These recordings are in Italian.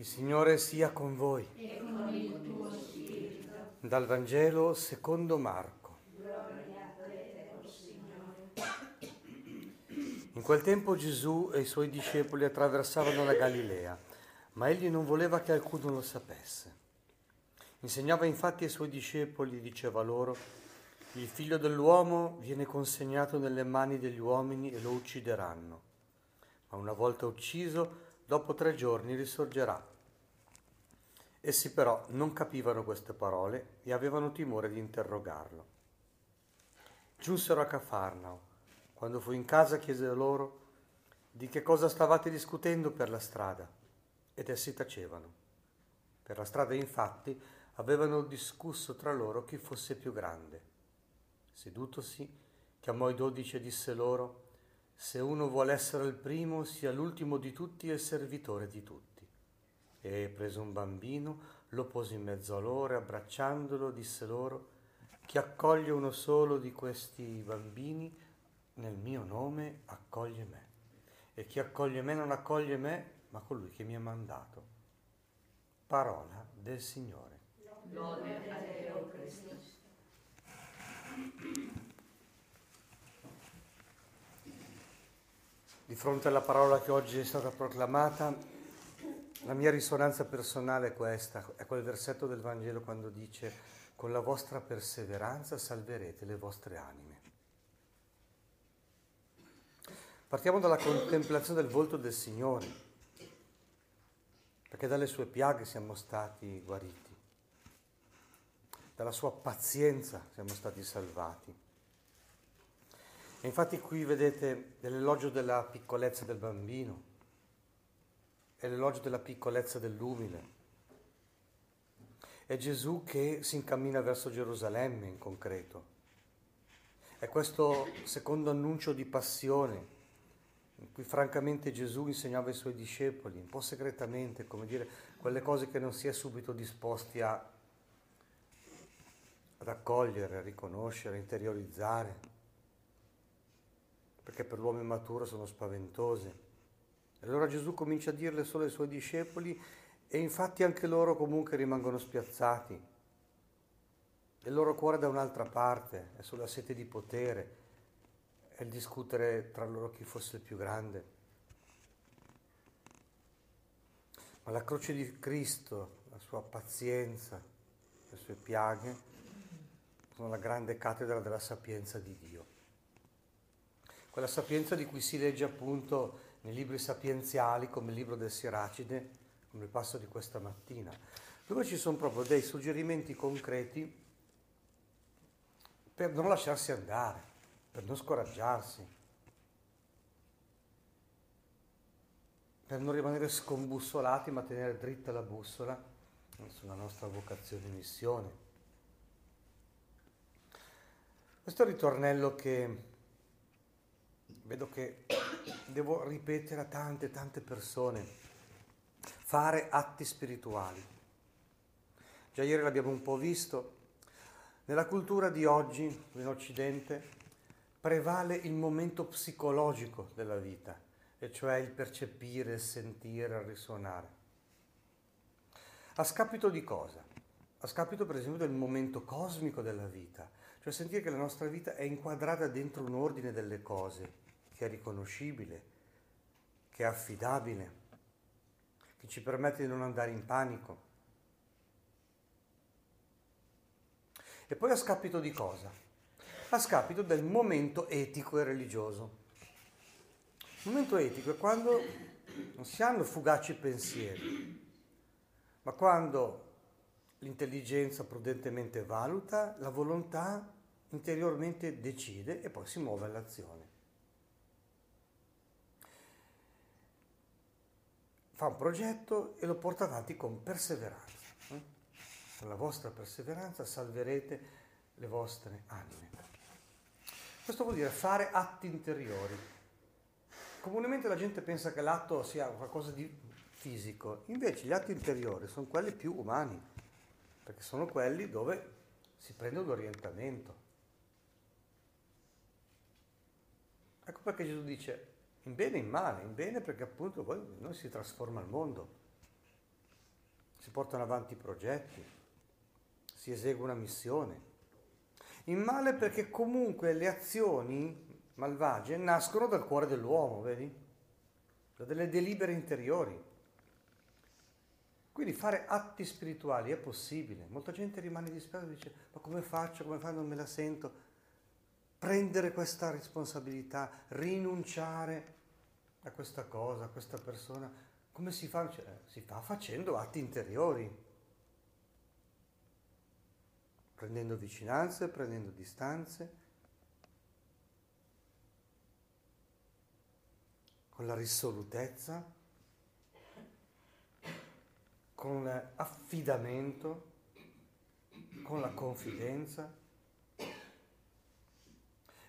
Il Signore sia con voi. e con il tuo spirito. Dal Vangelo secondo Marco. Gloria a te, o Signore. In quel tempo Gesù e i suoi discepoli attraversavano la Galilea, ma egli non voleva che alcuno lo sapesse. Insegnava infatti ai suoi discepoli, diceva loro, il figlio dell'uomo viene consegnato nelle mani degli uomini e lo uccideranno, ma una volta ucciso, dopo tre giorni risorgerà. Essi però non capivano queste parole e avevano timore di interrogarlo. Giunsero a Cafarnao. Quando fu in casa chiese loro di che cosa stavate discutendo per la strada ed essi tacevano. Per la strada infatti avevano discusso tra loro chi fosse più grande. Sedutosi, chiamò i dodici e disse loro, se uno vuole essere il primo, sia l'ultimo di tutti e il servitore di tutti. E preso un bambino, lo pose in mezzo a loro, e abbracciandolo, disse loro, chi accoglie uno solo di questi bambini nel mio nome accoglie me. E chi accoglie me non accoglie me, ma colui che mi ha mandato. Parola del Signore. Lode a te, o Cristo. Di fronte alla parola che oggi è stata proclamata, la mia risonanza personale è questa, è quel versetto del Vangelo quando dice con la vostra perseveranza salverete le vostre anime. Partiamo dalla contemplazione del volto del Signore, perché dalle sue piaghe siamo stati guariti, dalla sua pazienza siamo stati salvati. E infatti qui vedete l'elogio della piccolezza del bambino è l'elogio della piccolezza dell'umile. È Gesù che si incammina verso Gerusalemme in concreto. È questo secondo annuncio di passione in cui francamente Gesù insegnava ai suoi discepoli, un po' segretamente, come dire, quelle cose che non si è subito disposti a, ad accogliere, a riconoscere, a interiorizzare, perché per l'uomo maturo sono spaventose. Allora Gesù comincia a dirle solo ai suoi discepoli e infatti anche loro comunque rimangono spiazzati. Il loro cuore è da un'altra parte, è sulla sete di potere, è il discutere tra loro chi fosse il più grande. Ma la croce di Cristo, la sua pazienza, le sue piaghe, sono la grande cattedra della sapienza di Dio. Quella sapienza di cui si legge appunto nei libri sapienziali come il libro del Siracide, come il passo di questa mattina, dove ci sono proprio dei suggerimenti concreti per non lasciarsi andare, per non scoraggiarsi, per non rimanere scombussolati ma tenere dritta la bussola sulla nostra vocazione e missione. Questo ritornello che vedo che devo ripetere a tante, tante persone, fare atti spirituali. Già ieri l'abbiamo un po' visto, nella cultura di oggi, in Occidente, prevale il momento psicologico della vita, e cioè il percepire, il sentire, il risuonare. A scapito di cosa? A scapito per esempio del momento cosmico della vita, cioè sentire che la nostra vita è inquadrata dentro un ordine delle cose, che è riconoscibile, che è affidabile, che ci permette di non andare in panico. E poi a scapito di cosa? A scapito del momento etico e religioso. Il momento etico è quando non si hanno fugaci pensieri, ma quando l'intelligenza prudentemente valuta, la volontà interiormente decide e poi si muove all'azione. fa un progetto e lo porta avanti con perseveranza. Con la vostra perseveranza salverete le vostre anime. Questo vuol dire fare atti interiori. Comunemente la gente pensa che l'atto sia qualcosa di fisico, invece gli atti interiori sono quelli più umani, perché sono quelli dove si prende un orientamento. Ecco perché Gesù dice in bene e in male, in bene perché appunto poi noi si trasforma il mondo. si portano avanti progetti, si esegue una missione. Il male perché comunque le azioni malvagie nascono dal cuore dell'uomo, vedi? Da delle delibere interiori. Quindi fare atti spirituali è possibile. Molta gente rimane disperata e dice, ma come faccio, come faccio, non me la sento. Prendere questa responsabilità, rinunciare a questa cosa, a questa persona, come si fa? Cioè, si fa facendo atti interiori, prendendo vicinanze, prendendo distanze, con la risolutezza, con l'affidamento, con la confidenza.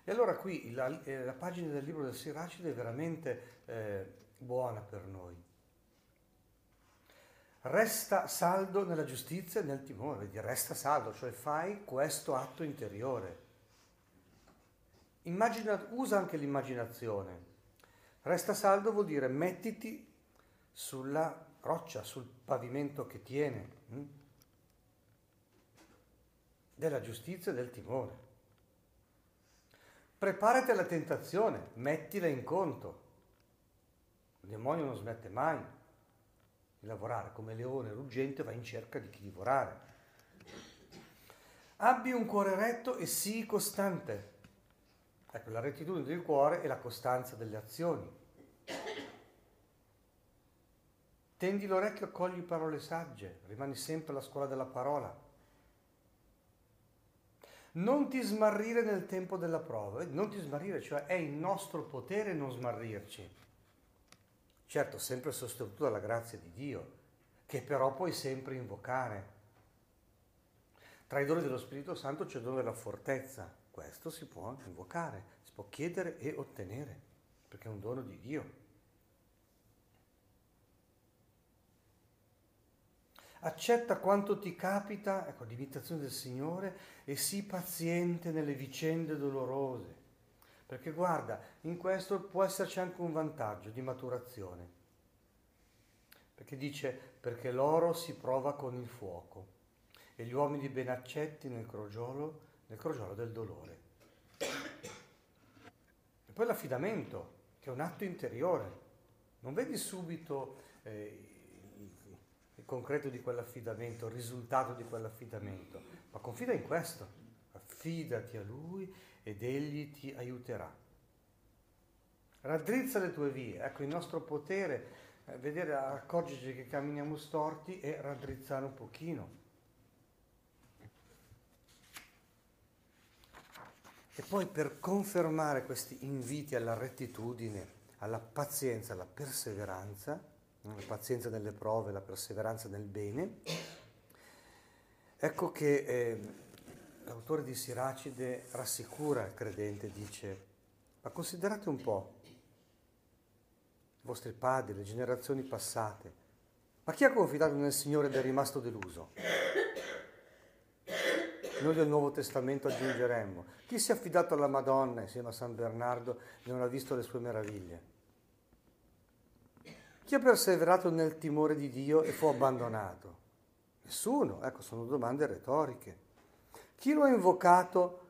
E allora qui la, eh, la pagina del libro del Siracide è veramente eh, buona per noi. Resta saldo nella giustizia e nel timore, vedi, resta saldo, cioè fai questo atto interiore. Immagina, usa anche l'immaginazione. Resta saldo vuol dire mettiti sulla roccia, sul pavimento che tiene, hm? della giustizia e del timore. Preparati alla tentazione, mettila in conto. Il demonio non smette mai di lavorare, come leone ruggente va in cerca di chi divorare. Abbi un cuore retto e sii costante. Ecco, la rettitudine del cuore è la costanza delle azioni. Tendi l'orecchio, accogli parole sagge, rimani sempre alla scuola della parola. Non ti smarrire nel tempo della prova, non ti smarrire, cioè è in nostro potere non smarrirci. Certo, sempre sostenuto dalla grazia di Dio, che però puoi sempre invocare. Tra i doni dello Spirito Santo c'è il dono della fortezza, questo si può invocare, si può chiedere e ottenere, perché è un dono di Dio. Accetta quanto ti capita, ecco, l'imitazione del Signore, e sii paziente nelle vicende dolorose. Perché guarda, in questo può esserci anche un vantaggio di maturazione. Perché dice, perché l'oro si prova con il fuoco e gli uomini ben accetti nel crogiolo, nel crogiolo del dolore. E poi l'affidamento, che è un atto interiore. Non vedi subito eh, concreto di quell'affidamento, il risultato di quell'affidamento, ma confida in questo, affidati a Lui ed Egli ti aiuterà. Raddrizza le tue vie, ecco il nostro potere, eh, vedere, accorgerci che camminiamo storti e raddrizzare un pochino. E poi per confermare questi inviti alla rettitudine, alla pazienza, alla perseveranza, la pazienza nelle prove, la perseveranza nel bene. Ecco che eh, l'autore di Siracide rassicura il credente, dice, ma considerate un po' i vostri padri, le generazioni passate, ma chi ha confidato nel Signore ed è rimasto deluso? Noi del Nuovo Testamento aggiungeremmo, chi si è affidato alla Madonna insieme a San Bernardo e non ha visto le sue meraviglie? Chi ha perseverato nel timore di Dio e fu abbandonato? Nessuno, ecco, sono domande retoriche. Chi lo ha invocato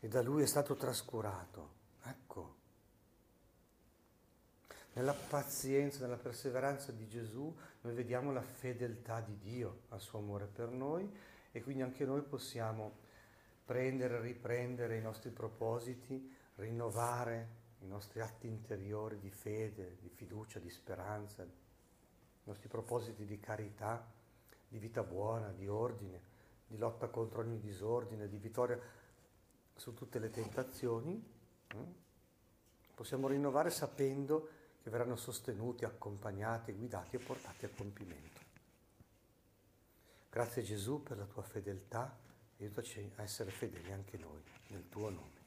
e da lui è stato trascurato? Ecco. Nella pazienza, nella perseveranza di Gesù noi vediamo la fedeltà di Dio al suo amore per noi e quindi anche noi possiamo prendere, riprendere i nostri propositi, rinnovare i nostri atti interiori di fede, di fiducia, di speranza, i nostri propositi di carità, di vita buona, di ordine, di lotta contro ogni disordine, di vittoria su tutte le tentazioni, eh? possiamo rinnovare sapendo che verranno sostenuti, accompagnati, guidati e portati a compimento. Grazie Gesù per la tua fedeltà, aiutaci a essere fedeli anche noi, nel tuo nome.